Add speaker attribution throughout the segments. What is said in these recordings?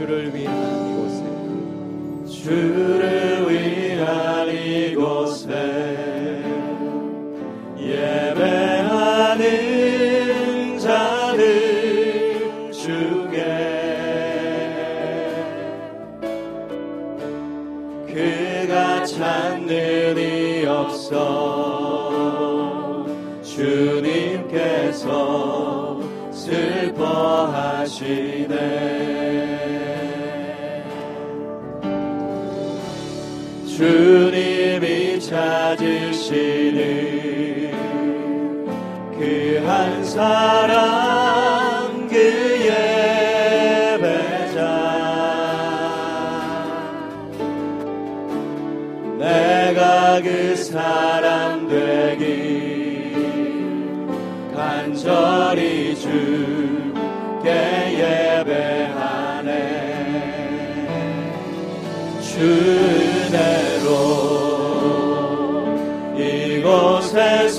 Speaker 1: 주를 위한 이곳에.
Speaker 2: 주를 주님이 찾으시는 그 한 사람 그 예배자. 내가 그 사람 되기 간절히 주께 예배하네. 주 Has.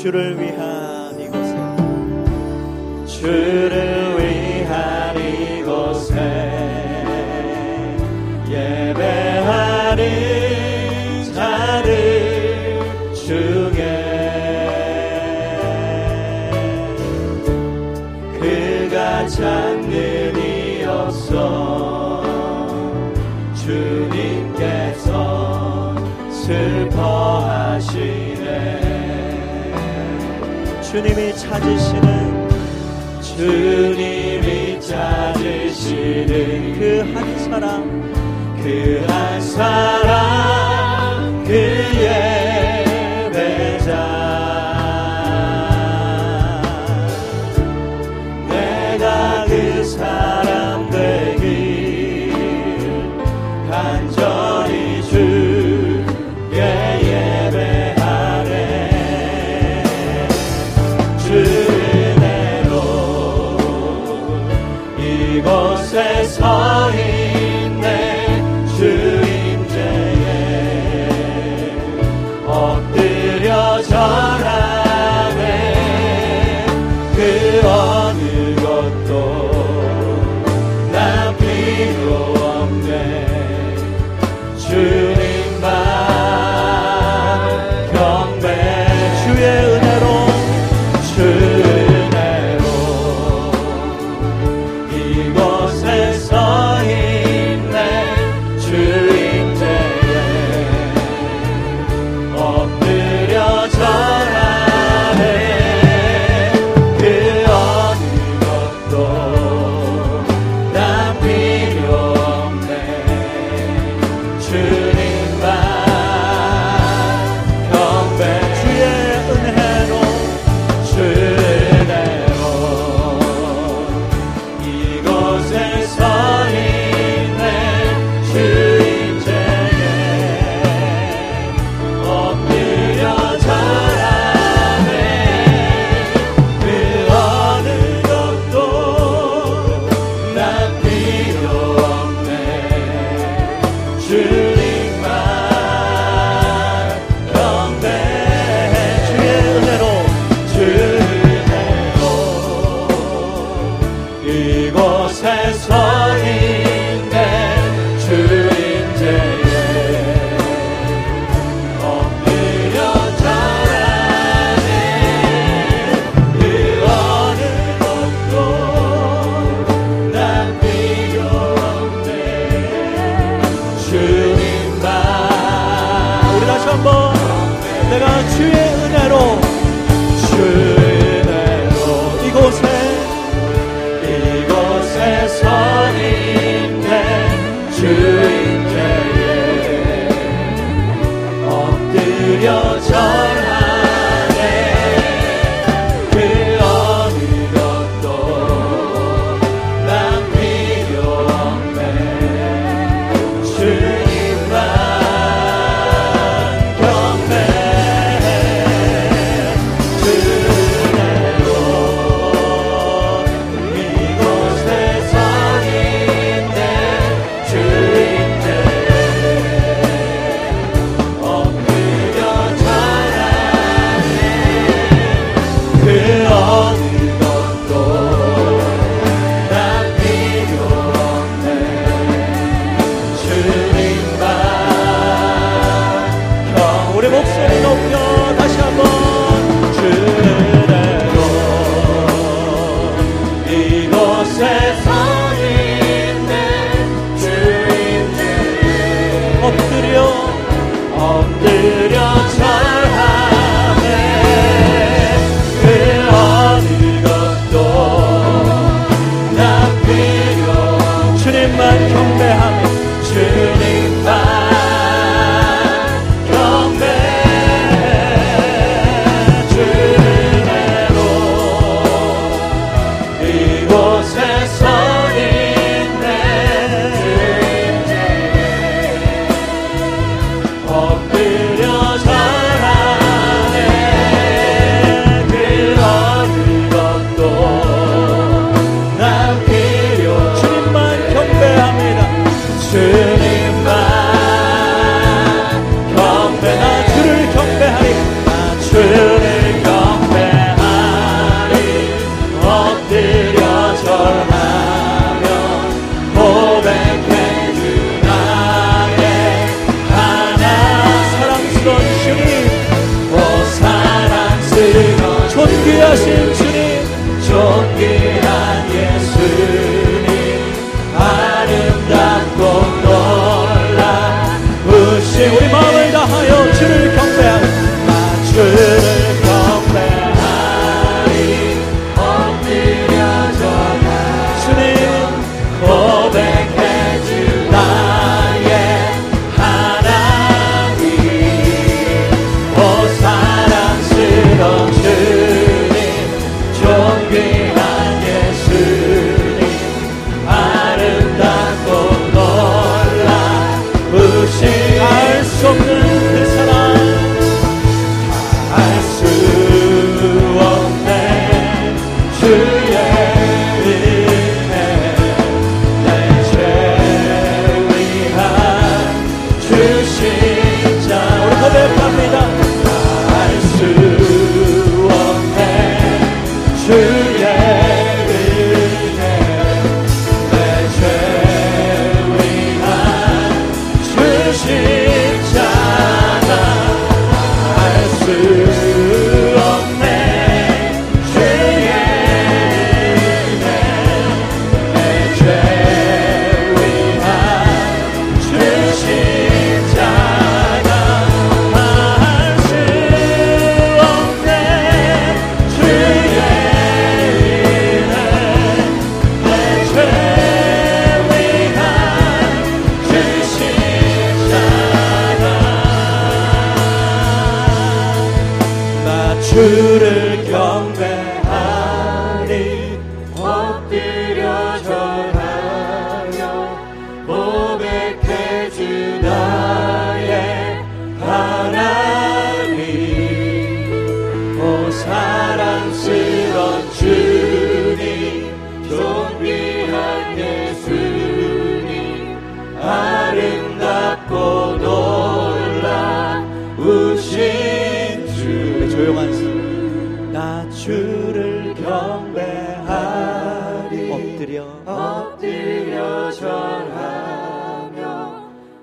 Speaker 1: 주를 위한 이곳에
Speaker 2: 주를
Speaker 1: 찾으시는
Speaker 2: 주님이 찾으시는
Speaker 1: 그 한 사람
Speaker 2: 그 한 사람.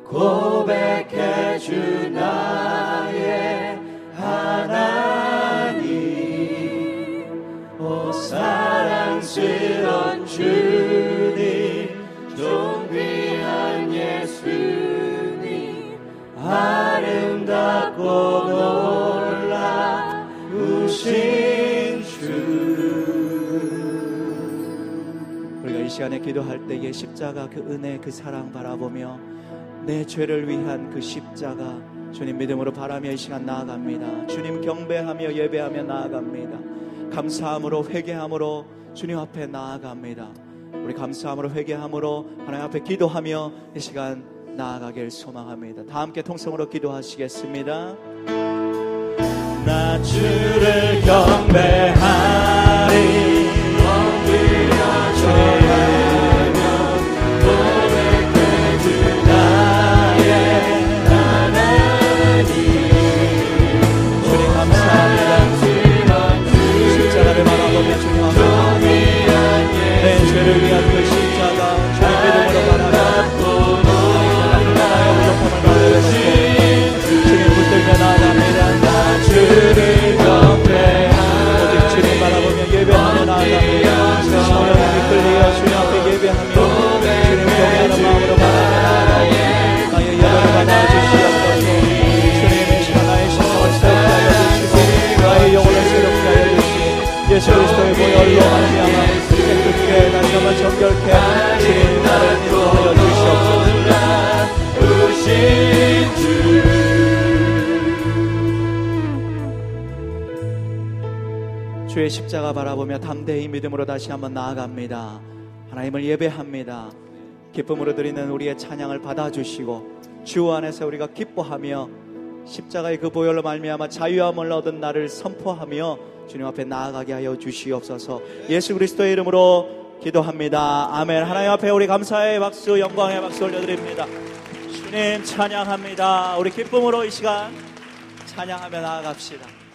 Speaker 2: 고백해 주 예, 나의 하나님. 오 사랑스런 주님 존귀한 예수님 아름답고 놀라우신 주.
Speaker 1: 우리가 이 시간에 기도할 때에 십자가 그 은혜 그 사랑 바라보며 내 죄를 위한 그 십자가 주님 믿음으로 바라며 이 시간 나아갑니다. 주님 경배하며 예배하며 나아갑니다. 감사함으로 회개함으로 주님 앞에 나아갑니다. 우리 감사함으로 회개함으로 하나님 앞에 기도하며 이 시간 나아가길 소망합니다. 다 함께 통성으로 기도하시겠습니다.
Speaker 2: 나 주를 경배하
Speaker 1: 십자가 바라보며 담대히 믿음으로 다시 한번 나아갑니다. 하나님을 예배합니다. 기쁨으로 드리는 우리의 찬양을 받아주시고 주 안에서 우리가 기뻐하며 십자가의 그 보혈로 말미암아 자유함을 얻은 나를 선포하며 주님 앞에 나아가게 하여 주시옵소서. 예수 그리스도의 이름으로 기도합니다. 아멘. 하나님 앞에 우리 감사의 박수, 영광의 박수 올려드립니다. 주님 찬양합니다. 우리 기쁨으로 이 시간 찬양하며 나아갑시다.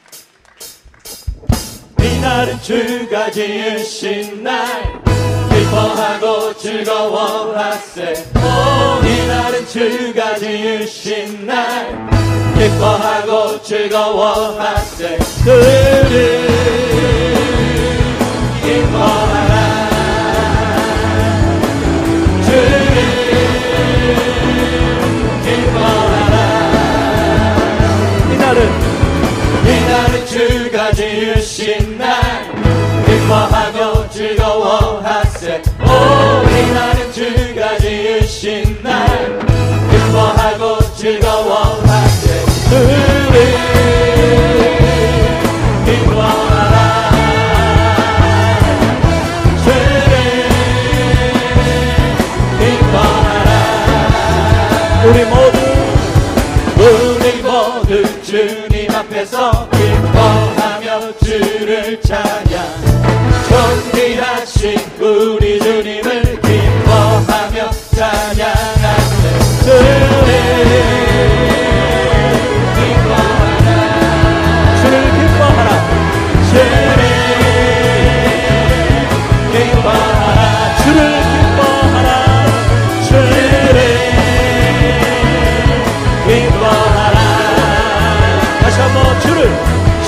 Speaker 2: 이날은 주가 지으신 날. 기뻐하고 즐거워하세. 오 이날은 주가 지으신 날. 기뻐하고 즐거워하세. 그를 기뻐하라. 주를 기뻐하라.
Speaker 1: 이날은
Speaker 2: 이날은 주가 지으신 즐거워하세. 오 이날은 주가 지으신 날. 기뻐하고 즐거워하세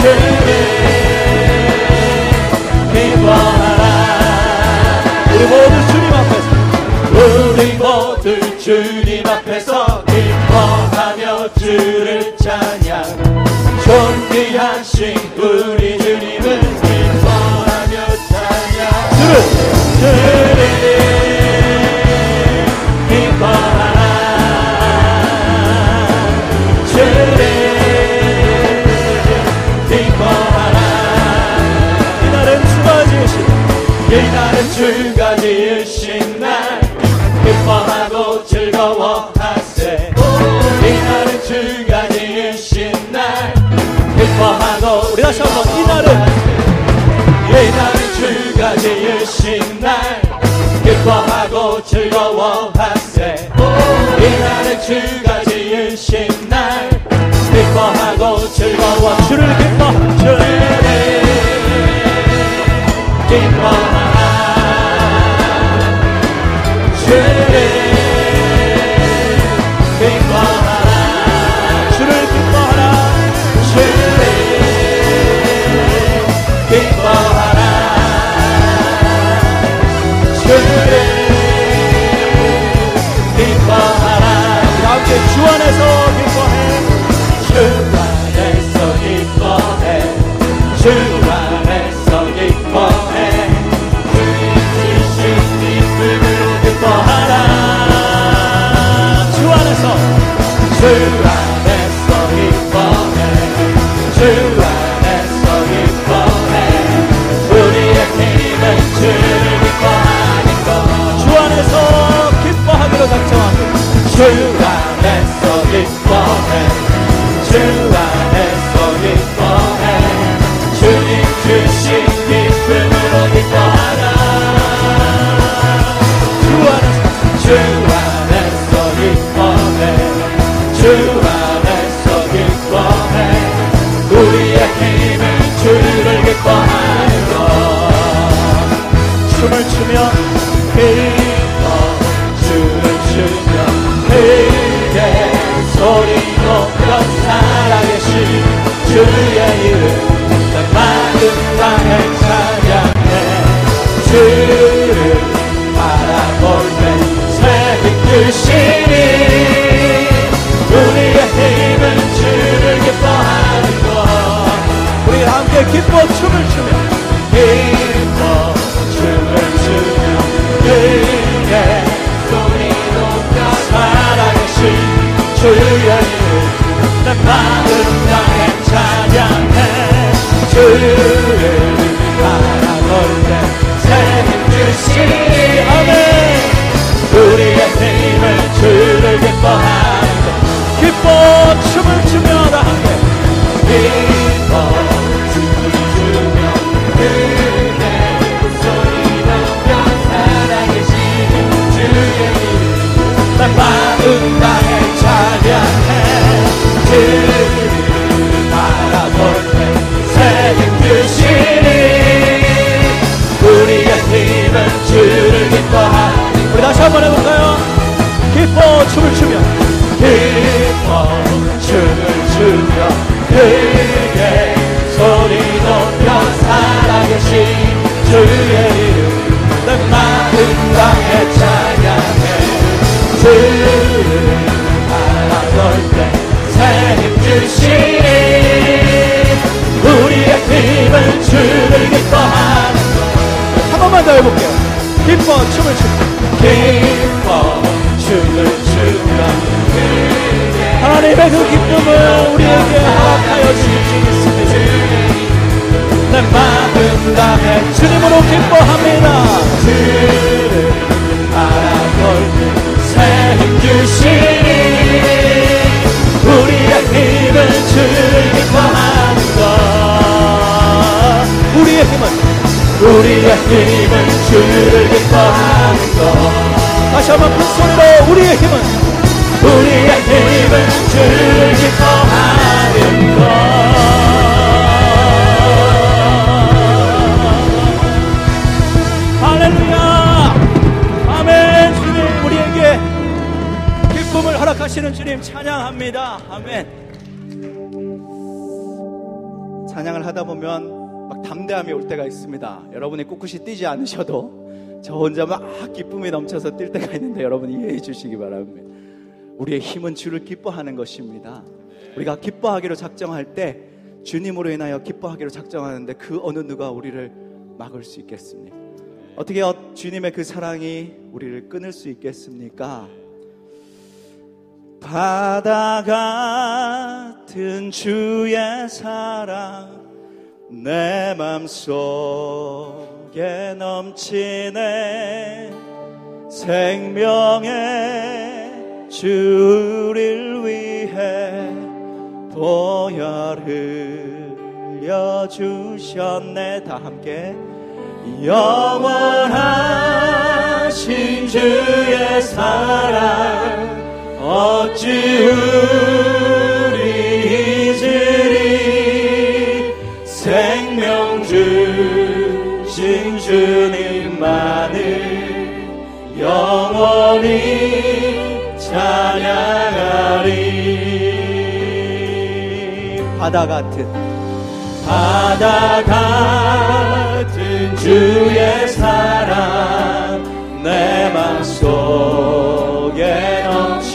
Speaker 2: 주를 기뻐하라.
Speaker 1: 우리 모두
Speaker 2: 주님 앞에서. 우리
Speaker 1: 모두 주님 앞에서
Speaker 2: 기뻐하며 주를 찬양. 존귀하신 우리 주님을 기뻐하며 찬양.
Speaker 1: 주를
Speaker 2: 주를 나를
Speaker 1: 주가 지으신
Speaker 2: 날 기뻐하고 즐거워하세. 이날을 주가 지으신 날 기뻐하고 우리 다시 한번 안 추며 기뻐 춤을 추며 크게 소리 높여 살아계신 주의 이름 내 마음 땅에 주 주를 기뻐하는 것 다시 한번 큰 소리로 우리의 힘은 우리의 힘은 주를 기뻐하는 것 할렐루야! 아멘! 주님 우리에게 기쁨을 허락하시는 주님 찬양합니다. 아멘.
Speaker 1: 찬양을 하다 보면 막 담대함이 올 때가 있습니다. 여러분이 꿋꿋이 뛰지 않으셔도 저 혼자 막 기쁨이 넘쳐서 뛸 때가 있는데 여러분 이해해 주시기 바랍니다. 우리의 힘은 주를 기뻐하는 것입니다. 우리가 기뻐하기로 작정할 때 주님으로 인하여 기뻐하기로 작정하는데 그 어느 누가 우리를 막을 수 있겠습니까? 어떻게 어- 주님의 그 사랑이 우리를 끊을 수 있겠습니까? 바다 같은 주의 사랑 내 맘속에 넘치네 생명의 주를 위해 보혈 흘려 주셨네. 다 함께 영원하신 주의 사랑 어찌 우 주님만을 영원히 찬양하리. 바다 같은 바다 같은 주의 사랑 내 맘속에 넘치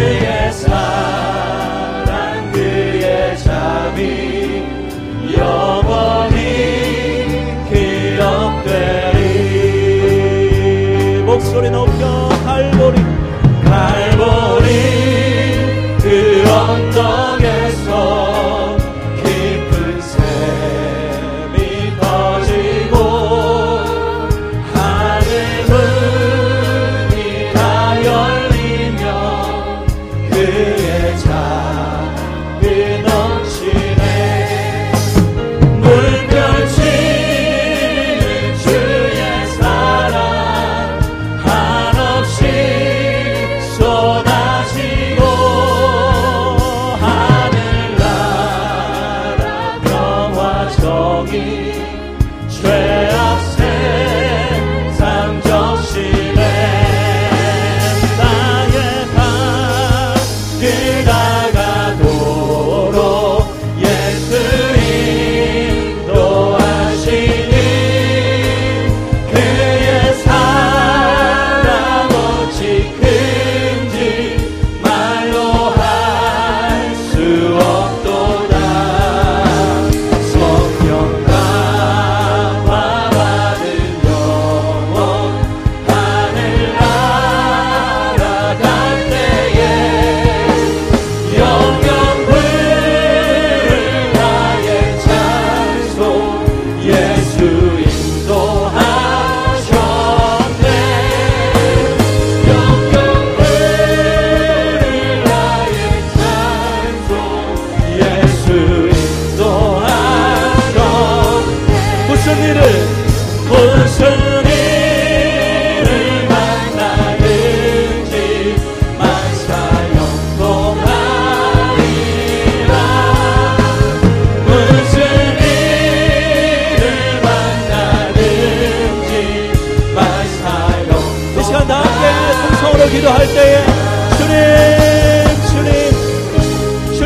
Speaker 2: 그